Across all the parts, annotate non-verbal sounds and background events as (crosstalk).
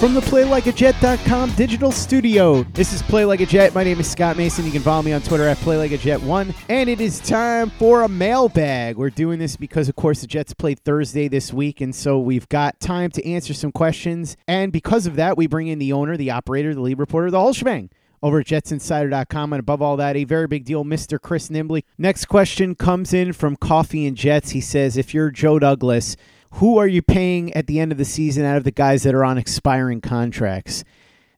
From the PlayLikeAJet.com digital studio, this is Play Like a Jet. My name is Scott Mason. You can follow me on Twitter at PlayLikeAJet1. And it is time for a mailbag. We're doing this because, of course, the Jets played Thursday this week, and so we've got time to answer some questions. And because of that, we bring in the owner, the operator, the lead reporter, the whole shebang over at jetsinsider.com. And above all that, a very big deal, Mr. Chris Nimbley. Next question comes in from Coffee and Jets. He says, If you're Joe Douglas, who are you paying at the end of the season out of the guys that are on expiring contracts?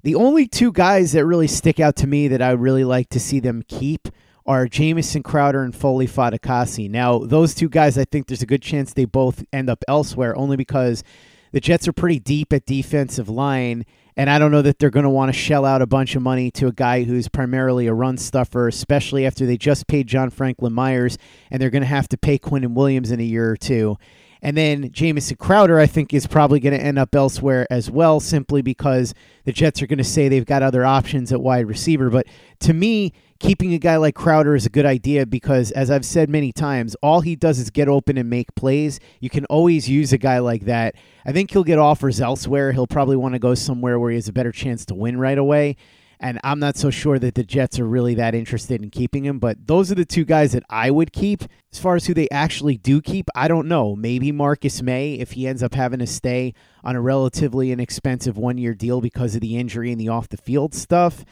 The only two guys that really stick out to me that I really like to see them keep are Jamison Crowder and Foley Fatukasi. Now, those two guys, I think there's a good chance they both end up elsewhere, only because the Jets are pretty deep at defensive line, and I don't know that they're going to want to shell out a bunch of money to a guy who's primarily a run stuffer, especially after they just paid John Franklin Myers, and they're going to have to pay Quinnen Williams in a year or two. And then Jamison Crowder, I think, is probably going to end up elsewhere as well, simply because the Jets are going to say they've got other options at wide receiver. But to me, keeping a guy like Crowder is a good idea because, as I've said many times, all he does is get open and make plays. You can always use a guy like that. I think he'll get offers elsewhere. He'll probably want to go somewhere where he has a better chance to win right away. And I'm not so sure that the Jets are really that interested in keeping him. But those are the two guys that I would keep. As far as who they actually do keep, I don't know. Maybe Marcus Maye, if he ends up having to stay on a relatively inexpensive one year deal because of the injury and the off the field stuff.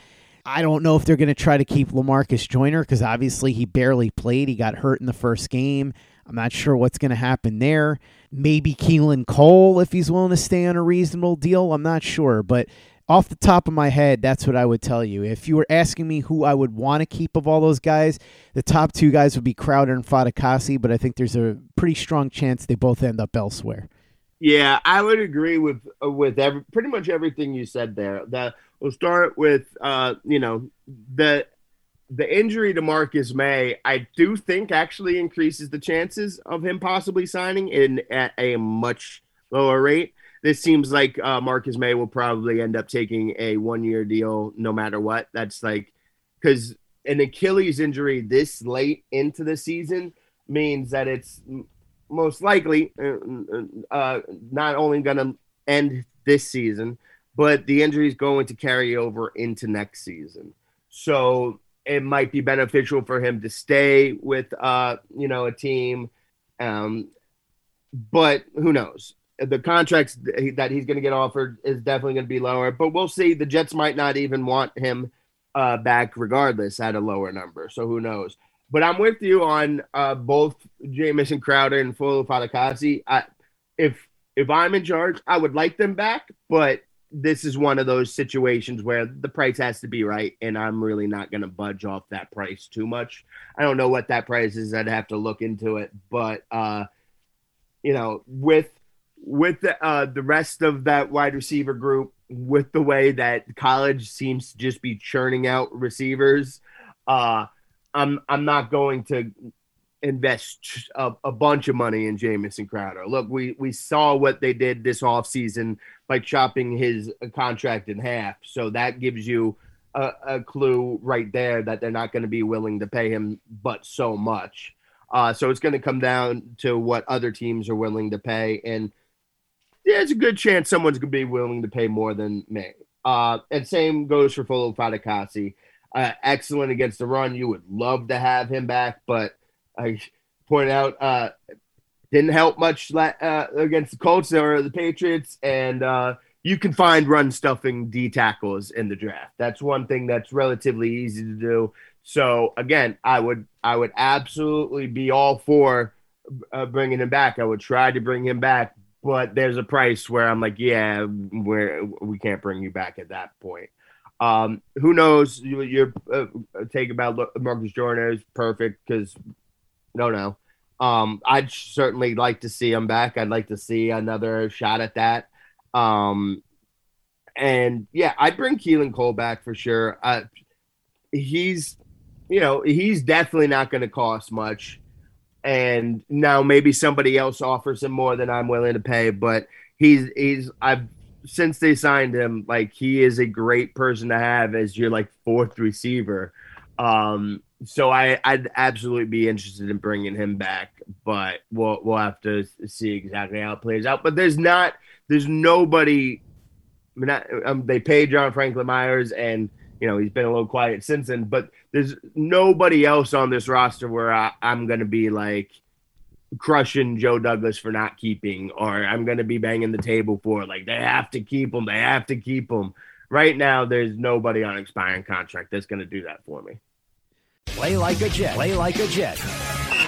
I don't know if they're going to try to keep Lamarcus Joyner because obviously he barely played. He got hurt in the first game. I'm not sure what's going to happen there. Maybe Keelan Cole if he's willing to stay on a reasonable deal. I'm not sure. But off the top of my head, that's what I would tell you. If you were asking me who I would want to keep of all those guys, the top two guys would be Crowder and Fatukasi, but I think there's a pretty strong chance they both end up elsewhere. Yeah, I would agree with with every, pretty much everything you said there. That we'll start with uh, you know the the injury to Marcus Maye. I do think actually increases the chances of him possibly signing in at a much lower rate this seems like uh, Marcus Maye will probably end up taking a one year deal no matter what. That's like because an Achilles injury this late into the season means that it's most likely uh, uh, not only going to end this season, but the injury is going to carry over into next season. So it might be beneficial for him to stay with, uh, you know, a team. Um, but who knows? The contracts that he's going to get offered is definitely going to be lower. But we'll see. The Jets might not even want him uh, back regardless at a lower number. So who knows? But I'm with you on uh, both Jamison Crowder and Foley Fatukasi. If if I'm in charge, I would like them back, but this is one of those situations where the price has to be right, and I'm really not going to budge off that price too much. I don't know what that price is. I'd have to look into it, but uh, you know, with with the, uh, the rest of that wide receiver group, with the way that college seems to just be churning out receivers, uh, I'm I'm not going to invest a, a, bunch of money in Jamison Crowder. Look, we we saw what they did this offseason by chopping his contract in half. So that gives you a, a clue right there that they're not going to be willing to pay him but so much. Uh, so it's going to come down to what other teams are willing to pay. And – yeah, it's a good chance someone's gonna be willing to pay more than me. Uh, and same goes for Foley Fatukasi. Uh, excellent against the run. You would love to have him back, but I point out uh, didn't help much uh, against the Colts or the Patriots. And uh, you can find run stuffing D tackles in the draft. That's one thing that's relatively easy to do. So again, I would I would absolutely be all for uh, bringing him back. I would try to bring him back, but there's a price where I'm like, yeah, where we can't bring you back at that point. Um, who knows? You, your uh, take about Marcus Jordan is perfect because no, no. Um, I'd certainly like to see him back. I'd like to see another shot at that. Um, and yeah, I'd bring Keelan Cole back for sure. Uh, he's, you know, he's definitely not going to cost much. And now maybe somebody else offers him more than I'm willing to pay, but he's he's I've since they signed him, like he is a great person to have as your like fourth receiver. Um, so I I'd absolutely be interested in bringing him back, but we'll we'll have to see exactly how it plays out. But there's not there's nobody. Not, um, they paid John Franklin Myers, and you know he's been a little quiet since then. But there's nobody else on this roster where I, I'm going to be like crushing Joe Douglas for not keeping, or I'm going to be banging the table for like they have to keep him, they have to keep him. Right now, there's nobody on expiring contract that's going to do that for me. Play like a Jet. Play like a Jet.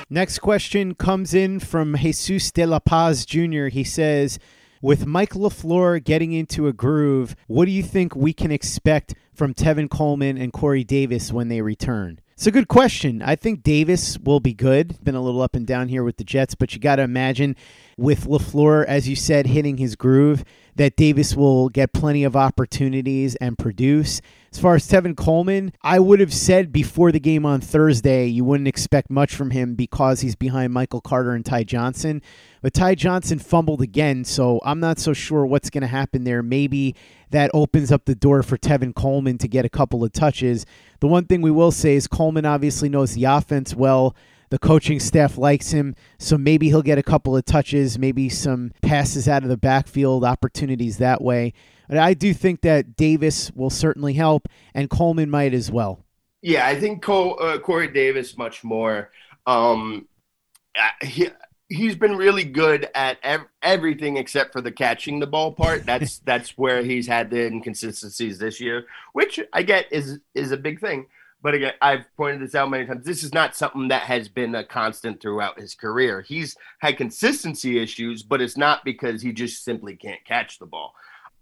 Next question comes in from Jesus de la Paz Jr. He says, with Mike LaFleur getting into a groove, what do you think we can expect from Tevin Coleman and Corey Davis when they return? It's a good question. I think Davis will be good. Been a little up and down here with the Jets, but you got to imagine with LaFleur, as you said, hitting his groove, that Davis will get plenty of opportunities and produce. As far as Tevin Coleman, I would have said before the game on Thursday, you wouldn't expect much from him because he's behind Michael Carter and Ty Johnson. But Ty Johnson fumbled again, so I'm not so sure what's going to happen there. Maybe that opens up the door for Tevin Coleman to get a couple of touches. The one thing we will say is Coleman obviously knows the offense well. The coaching staff likes him, so maybe he'll get a couple of touches, maybe some passes out of the backfield, opportunities that way. But I do think that Davis will certainly help, and Coleman might as well. Yeah, I think Cole, uh, Corey Davis much more. Um, he, he's been really good at ev- everything except for the catching the ball part. That's (laughs) that's where he's had the inconsistencies this year, which I get is is a big thing. But again, I've pointed this out many times. This is not something that has been a constant throughout his career. He's had consistency issues, but it's not because he just simply can't catch the ball.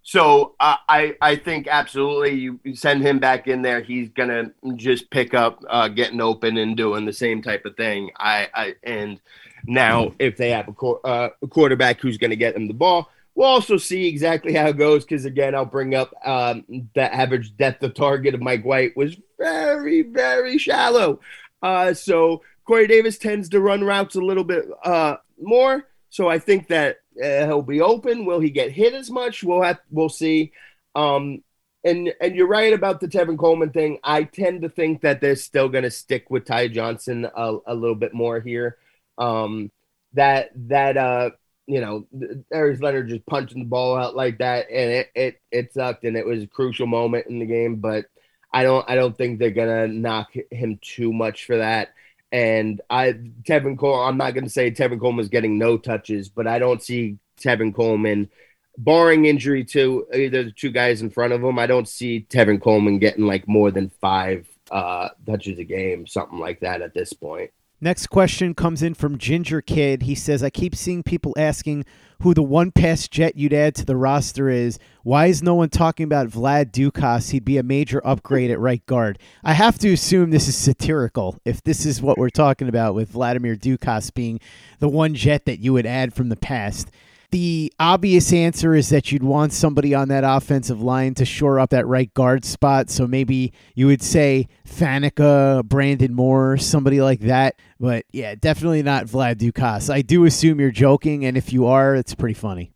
So uh, I I think absolutely you send him back in there. He's gonna just pick up uh, getting open and doing the same type of thing. I, I and now if they have a, uh, a quarterback who's going to get them the ball, We'll also see exactly how it goes because, again, I'll bring up um, the average depth of target of Mike White was very, very shallow. Uh, so Corey Davis tends to run routes a little bit uh, more. So I think that uh, he'll be open. Will he get hit as much? We'll have we'll see. Um, and and you're right about the Tevin Coleman thing. I tend to think that they're still going to stick with Ty Johnson a, a little bit more here. Um, that that uh you know, Darius Leonard just punching the ball out like that, and it, it it sucked, and it was a crucial moment in the game. But I don't I don't think they're gonna knock him too much for that. And I Tevin Cole, I'm not gonna say Tevin Coleman's getting no touches, but I don't see Tevin Coleman, barring injury to either the two guys in front of him, I don't see Tevin Coleman getting like more than five uh, touches a game, something like that at this point. Next question comes in from Ginger Kid. He says, I keep seeing people asking who the one pass jet you'd add to the roster is. Why is no one talking about Vlad Ducasse? He'd be a major upgrade at right guard. I have to assume this is satirical if this is what we're talking about with Vladimir Ducasse being the one jet that you would add from the past. The obvious answer is that you'd want somebody on that offensive line to shore up that right guard spot. So maybe you would say Faneca, Brandon Moore, somebody like that. But yeah, definitely not Vlad Ducasse. I do assume you're joking, and if you are, it's pretty funny.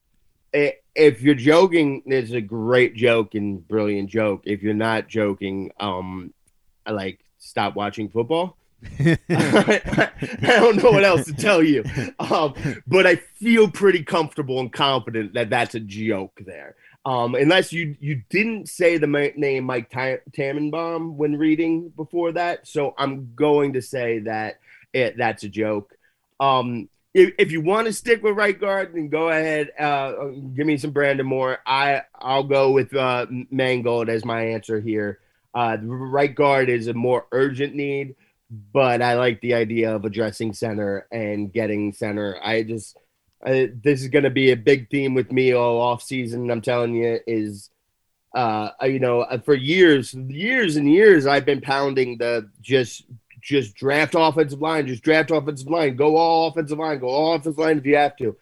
If you're joking, it's a great joke and brilliant joke. If you're not joking, um, like stop watching football. (laughs) I, don't know what else to tell you, um, but I feel pretty comfortable and confident that that's a joke there. Um, unless you you didn't say the name Mike Tannenbaum when reading before that, so I'm going to say that it, that's a joke. Um, if, if you want to stick with right guard, then go ahead. Uh, give me some Brandon Moore. I I'll go with uh, Mangold as my answer here. Uh, right guard is a more urgent need, but I like the idea of addressing center and getting center. I just I, this is going to be a big theme with me all off season. I'm telling you, is uh, you know, uh, for years, years and years, I've been pounding the just just draft offensive line, just draft offensive line, go all offensive line, go all offensive line if you have to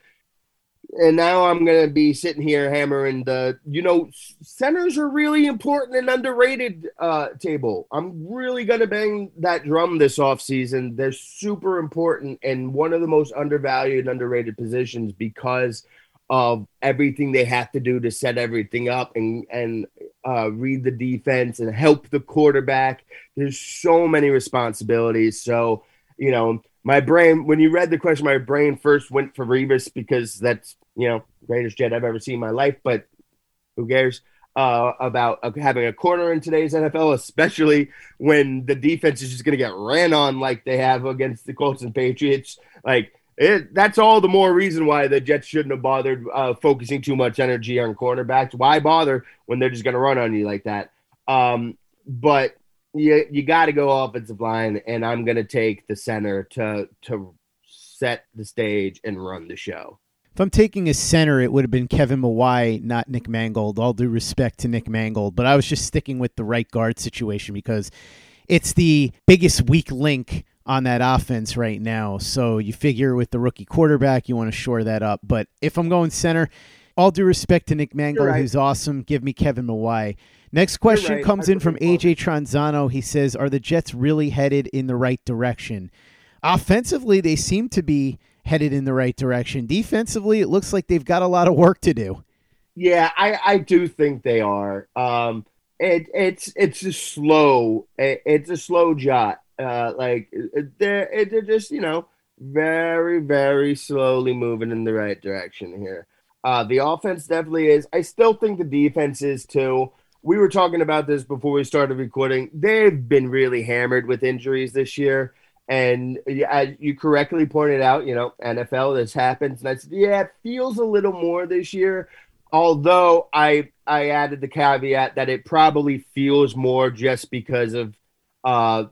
and now I'm going to be sitting here hammering the, you know, centers are really important and underrated uh, table. I'm really going to bang that drum this offseason. They're super important and one of the most undervalued and underrated positions because of everything they have to do to set everything up and and uh, read the defense and help the quarterback. There's so many responsibilities. So, you know, my brain when you read the question, my brain first went for Revis because that's you know greatest jet I've ever seen in my life. But who cares uh, about uh, having a corner in today's NFL, especially when the defense is just going to get ran on like they have against the Colts and Patriots. Like it, that's all the more reason why the Jets shouldn't have bothered uh, focusing too much energy on cornerbacks. Why bother when they're just going to run on you like that? Um, but you you got to go offensive line, and I'm gonna take the center to to set the stage and run the show. If I'm taking a center, it would have been Kevin Mawae, not Nick Mangold. All due respect to Nick Mangold, but I was just sticking with the right guard situation because it's the biggest weak link on that offense right now. So you figure with the rookie quarterback, you want to shore that up. But if I'm going center, all due respect to Nick Mangold, right. who's awesome, give me Kevin Mawae. Next question right. comes in from AJ Tranzano. He says, Are the Jets really headed in the right direction? Offensively, they seem to be headed in the right direction. Defensively, it looks like they've got a lot of work to do. Yeah, I, I do think they are. Um, it, it's it's a slow it, it's a slow jot. Uh, like they're they're just you know very very slowly moving in the right direction here. Uh, the offense definitely is. I still think the defense is too we were talking about this before we started recording. They've been really hammered with injuries this year. And as you correctly pointed out, you know, NFL, this happens. And I said, yeah, it feels a little more this year. Although I I added the caveat that it probably feels more just because of uh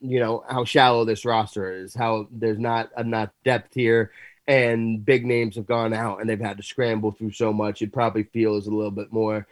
you know how shallow this roster is, how there's not enough depth here and big names have gone out and they've had to scramble through so much. It probably feels a little bit more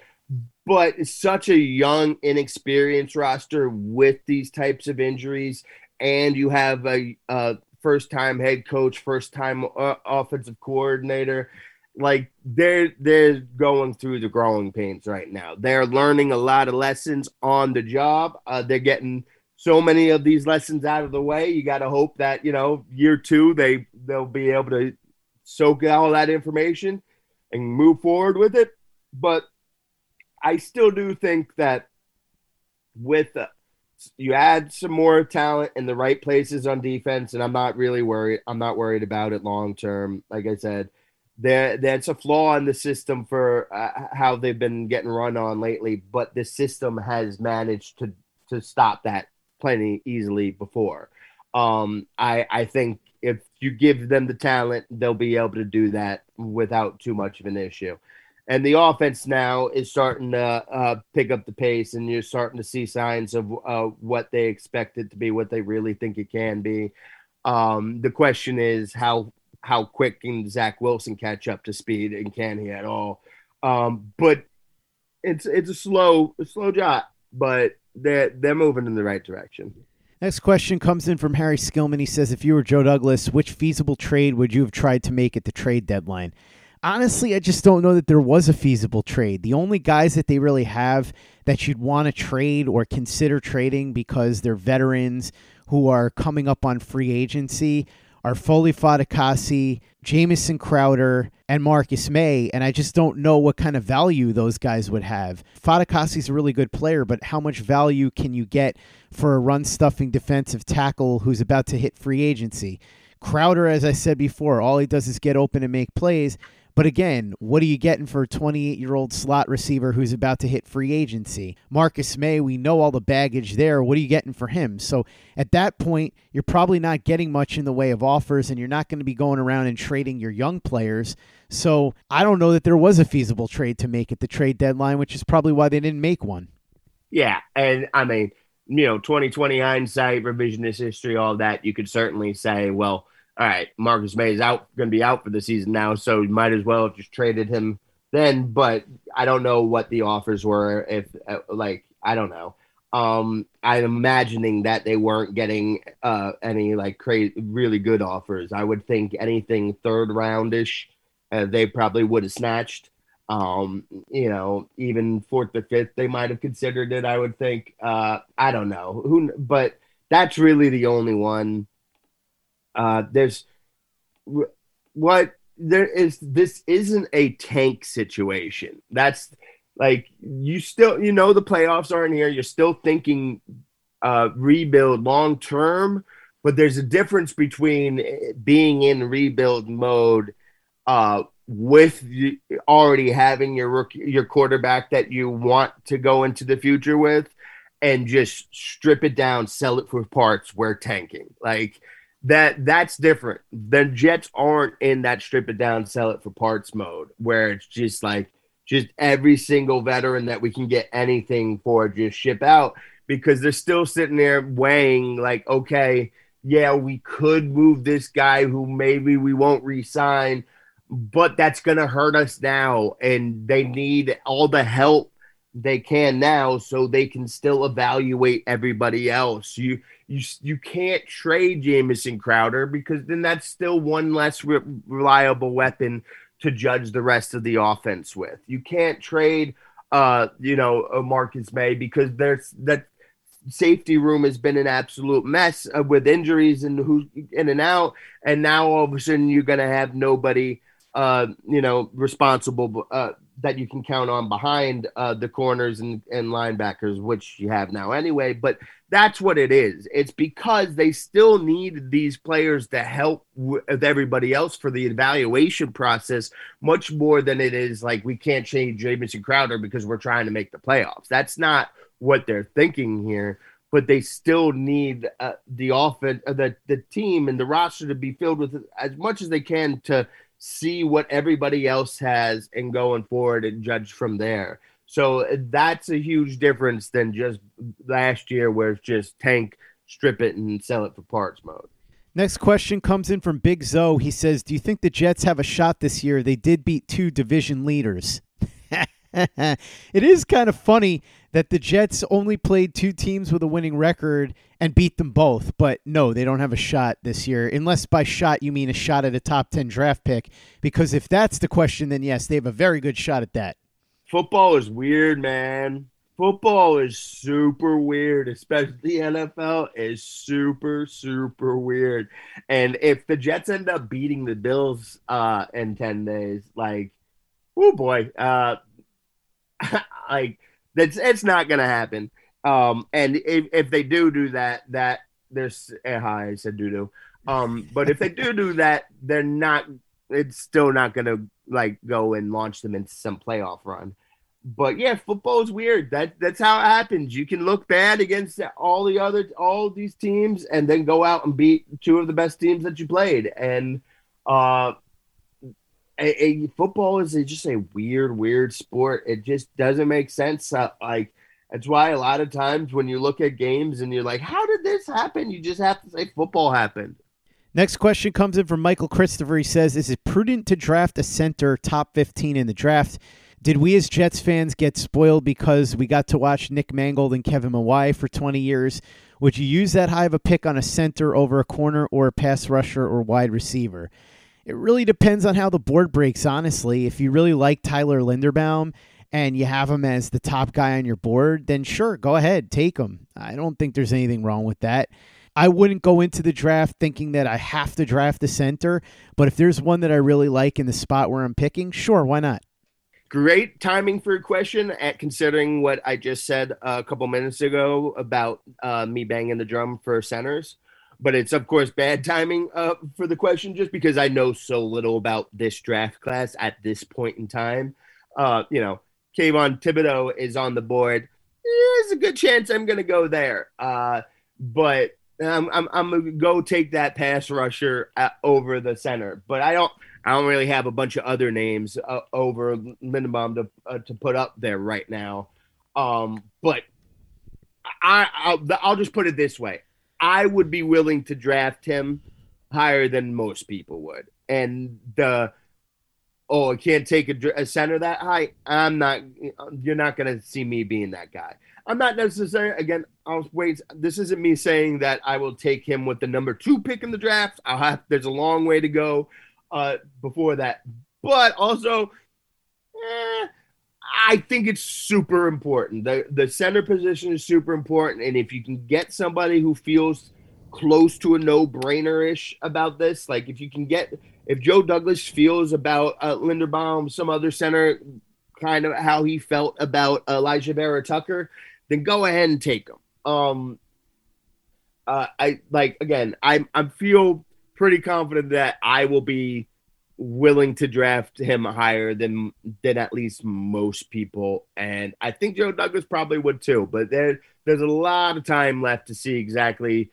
but such a young, inexperienced roster with these types of injuries, and you have a, a first-time head coach, first-time uh, offensive coordinator. Like they're they're going through the growing pains right now. They're learning a lot of lessons on the job. Uh, they're getting so many of these lessons out of the way. You got to hope that you know year two they they'll be able to soak all that information and move forward with it. But I still do think that with uh, you add some more talent in the right places on defense, and I'm not really worried. I'm not worried about it long term. Like I said, there that's a flaw in the system for uh, how they've been getting run on lately. But the system has managed to to stop that plenty easily before. Um, I I think if you give them the talent, they'll be able to do that without too much of an issue and the offense now is starting to uh, pick up the pace, and you're starting to see signs of uh, what they expect it to be, what they really think it can be. Um, the question is how how quick can Zach Wilson catch up to speed, and can he at all? Um, but it's it's a slow a slow jot, but they're they're moving in the right direction. Next question comes in from Harry Skillman. He says, "If you were Joe Douglas, which feasible trade would you have tried to make at the trade deadline?" Honestly, I just don't know that there was a feasible trade. The only guys that they really have that you'd want to trade or consider trading because they're veterans who are coming up on free agency are Foley Fatukasi, Jamison Crowder, and Marcus Maye. And I just don't know what kind of value those guys would have. Fatukasi's a really good player, but how much value can you get for a run stuffing defensive tackle who's about to hit free agency? Crowder, as I said before, all he does is get open and make plays. But again, what are you getting for a 28 year old slot receiver who's about to hit free agency? Marcus Maye, we know all the baggage there. What are you getting for him? So at that point, you're probably not getting much in the way of offers, and you're not going to be going around and trading your young players. So I don't know that there was a feasible trade to make at the trade deadline, which is probably why they didn't make one. Yeah, and I mean, you know, 2020 hindsight, revisionist history, all that, you could certainly say, well, all right, Marcus Maye is out, going to be out for the season now, so you might as well have just traded him then. But I don't know what the offers were. If uh, like, I don't know. Um, I'm imagining that they weren't getting uh, any like crazy, really good offers. I would think anything third roundish, uh, they probably would have snatched. Um, you know, even fourth or fifth, they might have considered it. I would think. Uh, I don't know who, but that's really the only one. Uh, there's what there is. This isn't a tank situation. That's like you still, you know, the playoffs aren't here. You're still thinking uh, rebuild long term, but there's a difference between being in rebuild mode uh, with already having your rookie, your quarterback that you want to go into the future with, and just strip it down, sell it for parts. We're tanking like that. That's different. The Jets aren't in that strip it down, sell it for parts mode where it's just like just every single veteran that we can get anything for just ship out because they're still sitting there weighing like okay yeah we could move this guy who maybe we won't resign but that's to hurt us now. And they need all the help they can now so they can still evaluate everybody else. You you you can't trade Jamison Crowder because then that's still one less re- reliable weapon to judge the rest of the offense with. You can't trade uh you know Marcus Maye because there's that safety room has been an absolute mess uh, with injuries and who's in and out and now all of a sudden you're going to have nobody uh, you know, responsible uh, that you can count on behind uh, the corners and, and linebackers, which you have now anyway. But that's what it is. It's because they still need these players to help with everybody else for the evaluation process, much more than it is like we can't change Jamison Crowder because we're trying to make the playoffs. That's not what they're thinking here. But they still need uh, the offense, uh, the the team, and the roster to be filled with as much as they can to see what everybody else has and going forward and judge from there. So that's a huge difference than just last year where it's just tank, strip it, and sell it for parts mode. Next question comes in from Big Zoe. He says, Do you think the Jets have a shot this year? They did beat two division leaders. (laughs) it is kind of funny that the Jets only played two teams with a winning record and beat them both. But no, they don't have a shot this year, unless by shot you mean a shot at a top 10 draft pick. Because if that's the question, then yes, they have a very good shot at that. Football is weird, man. Football is super weird, especially the NFL is super, super weird. And if the Jets end up beating the Bills uh, in 10 days, like, oh boy, uh, (laughs) like that's it's not gonna happen. Um, and if, if they do do that, that there's eh, hi, I said doo doo. Um, but if they do do that, they're not. It's still not gonna like go and launch them into some playoff run. But yeah, football is weird. That that's how it happens. You can look bad against all the other all these teams, and then go out and beat two of the best teams that you played. And uh, a, a, football is a, just a weird, weird sport. It just doesn't make sense. Uh, like that's why a lot of times when you look at games and you're like, "How did this happen?" You just have to say football happened. Next question comes in from Michael Christopher. He says, "Is it prudent to draft a center top 15 in the draft?" Did we as Jets fans get spoiled because we got to watch Nick Mangold and Kevin Mawae for 20 years? Would you use that high of a pick on a center over a corner or a pass rusher or wide receiver? It really depends on how the board breaks, honestly. If you really like Tyler Linderbaum and you have him as the top guy on your board, then sure, go ahead, take him. I don't think there's anything wrong with that. I wouldn't go into the draft thinking that I have to draft the center, but if there's one that I really like in the spot where I'm picking, sure, why not? Great timing for a question at considering what I just said a couple minutes ago about uh, me banging the drum for centers but it's of course bad timing uh, for the question just because I know so little about this draft class at this point in time. Uh, you know, Kayvon Thibodeaux is on the board. There's a good chance I'm going to go there, uh, but I'm, I'm, I'm going to go take that pass rusher at, over the center. But I don't I don't really have a bunch of other names uh, over Linderbaum to uh, to put up there right now. Um, but I I'll, I'll just put it this way: I would be willing to draft him higher than most people would, and the oh, I can't take a, a center that high. I'm not. You're not going to see me being that guy. I'm not necessarily again. I'll wait. This isn't me saying that I will take him with the number two pick in the draft. I'll have. There's a long way to go uh, before that, but also, eh, I think it's super important. the The center position is super important, and if you can get somebody who feels close to a no brainer ish about this, like if you can get if Joe Douglas feels about uh, Linderbaum, some other center, kind of how he felt about Alijah Vera-Tucker, then go ahead and take him. Um, uh, I like again. I I feel pretty confident that I will be willing to draft him higher than than at least most people, and I think Joe Douglas probably would too. But there there's a lot of time left to see exactly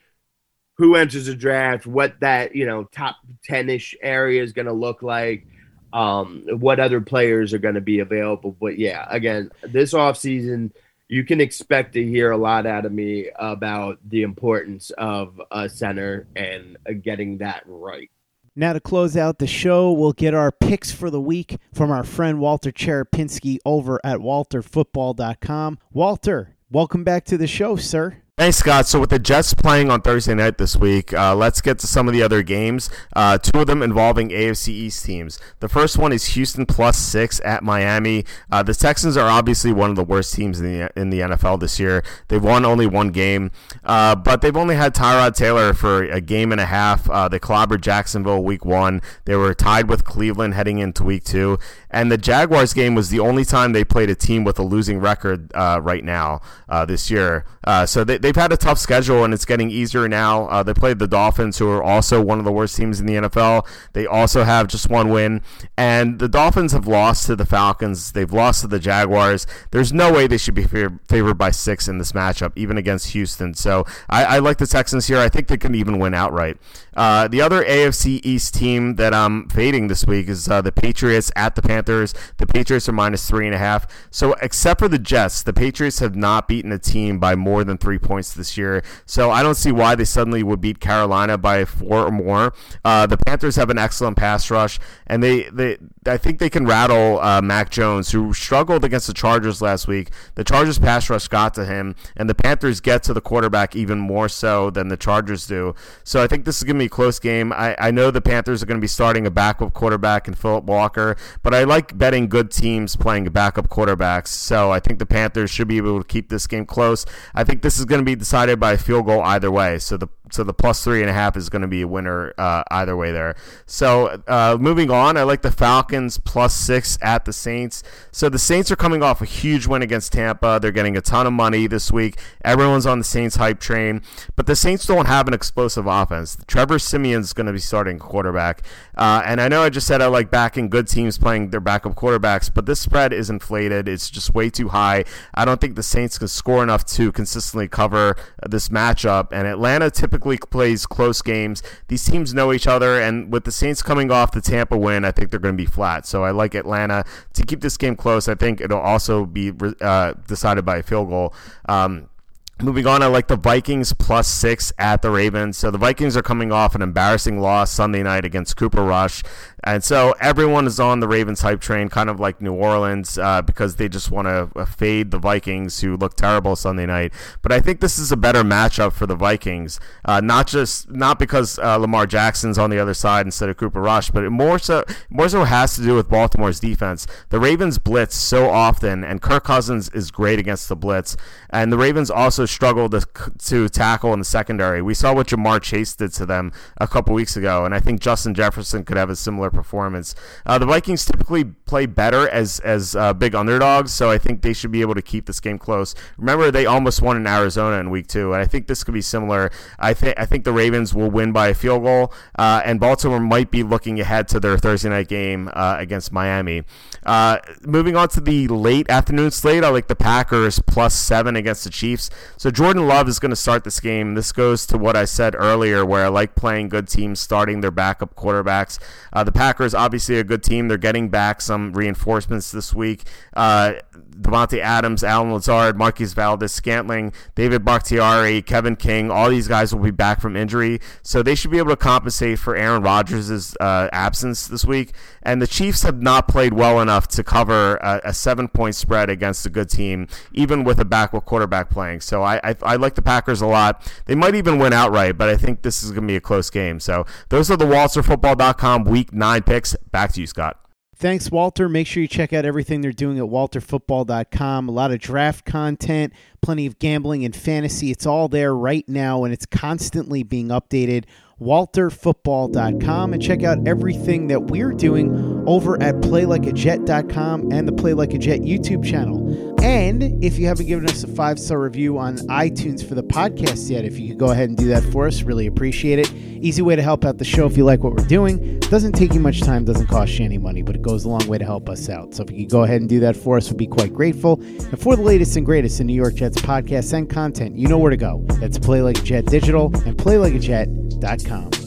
who enters the draft, what that you know top ten ish area is going to look like, um, what other players are going to be available. But yeah, again, this offseason – you can expect to hear a lot out of me about the importance of a center and getting that right. Now, to close out the show, we'll get our picks for the week from our friend Walter Cherepinsky over at walterfootball.com. Walter, welcome back to the show, sir. Thanks, Scott. So, with the Jets playing on Thursday night this week, uh, let's get to some of the other games. Uh, two of them involving AFC East teams. The first one is Houston plus six at Miami. Uh, the Texans are obviously one of the worst teams in the in the NFL this year. They've won only one game, uh, but they've only had Tyrod Taylor for a game and a half. Uh, they clobbered Jacksonville week one. They were tied with Cleveland heading into week two, and the Jaguars game was the only time they played a team with a losing record uh, right now this year. so they they've had a tough schedule, and it's getting easier now. Uh, they played the Dolphins, who are also one of the worst teams in the NFL. They also have just one win, and the Dolphins have lost to the Falcons. They've lost to the Jaguars. There's no way they should be favored by six in this matchup, even against Houston. So I, I like the Texans here. I think they can even win outright. Uh, the other AFC East team that I'm fading this week is uh, the Patriots at the Panthers. The Patriots are minus three and a half. So except for the Jets, the Patriots have not beaten a team by more than three points points this year. So I don't see why they suddenly would beat Carolina by four or more. Uh, the Panthers have an excellent pass rush, and they, they I think they can rattle uh, Mac Jones, who struggled against the Chargers last week. The Chargers pass rush got to him, and the Panthers get to the quarterback even more so than the Chargers do. So I think this is going to be a close game. I, I know the Panthers are going to be starting a backup quarterback in Philip Walker, but I like betting good teams playing backup quarterbacks. So I think the Panthers should be able to keep this game close. I think this is going to be decided by a field goal either way. So the so the plus three and a half is going to be a winner uh, either way there. So uh, moving on, I like the Falcons plus six at the Saints. So the Saints are coming off a huge win against Tampa. They're getting a ton of money this week. Everyone's on the Saints hype train, but the Saints don't have an explosive offense. Trevor Siemian's going to be starting quarterback, uh, and I know I just said I like backing good teams playing their backup quarterbacks, but this spread is inflated. It's just way too high. I don't think the Saints can score enough to consistently cover this matchup, and Atlanta typically typically plays close games. These teams know each other, and with the Saints coming off the Tampa win, I think they're going to be flat. So I like Atlanta to keep this game close. I think it'll also be uh, decided by a field goal. Um, Moving on, I like the Vikings plus six at the Ravens. So the Vikings are coming off an embarrassing loss Sunday night against Cooper Rush. And so everyone is on the Ravens hype train, kind of like New Orleans, uh, because they just want to uh, fade the Vikings, who look terrible Sunday night. But I think this is a better matchup for the Vikings, uh, not just not because uh, Lamar Jackson's on the other side instead of Cooper Rush, but it more so more so has to do with Baltimore's defense. The Ravens blitz so often, and Kirk Cousins is great against the blitz, and the Ravens also struggle to to tackle in the secondary. We saw what Ja'Marr Chase did to them a couple weeks ago, and I think Justin Jefferson could have a similar performance. Uh, the Vikings typically play better as as uh, big underdogs, so I think they should be able to keep this game close. Remember, they almost won in Arizona in Week Two, and I think this could be similar. I think I think the Ravens will win by a field goal, uh, and Baltimore might be looking ahead to their Thursday night game uh, against Miami. Uh, moving on to the late afternoon slate, I like the Packers plus seven against the Chiefs. Jordan Love is going to start this game. This goes to what I said earlier, where I like playing good teams, starting their backup quarterbacks. Uh, the Packers, obviously, a good team. They're getting back some reinforcements this week. Uh, Davante Adams, Allen Lazard, Marquez Valdes, Scantling, David Bakhtiari, Kevin King, all these guys will be back from injury. So they should be able to compensate for Aaron Rodgers' uh, absence this week. And the Chiefs have not played well enough to cover a, a seven point spread against a good team, even with a backup quarterback playing. So I, I, I like the Packers a lot. They might even win outright, but I think this is going to be a close game. So those are the WalterFootball.com week nine picks. Back to you, Scott. Thanks, Walter. Make sure you check out everything they're doing at walterfootball.com. A lot of draft content, plenty of gambling and fantasy. It's all there right now, and it's constantly being updated walterfootball.com and check out everything that we're doing over at playlikeajet.com and the Play Like a Jet YouTube channel. And if you haven't given us a five star review on iTunes for the podcast yet, if you could go ahead and do that for us, really appreciate it. Easy way to help out the show if you like what we're doing. Doesn't take you much time, doesn't cost you any money, but it goes a long way to help us out. So if you could go ahead and do that for us, we'd be quite grateful. And for the latest and greatest in New York Jets podcasts and content, you know where to go. That's Play Like a Jet Digital and PlayLikeAJet.com gmail.com.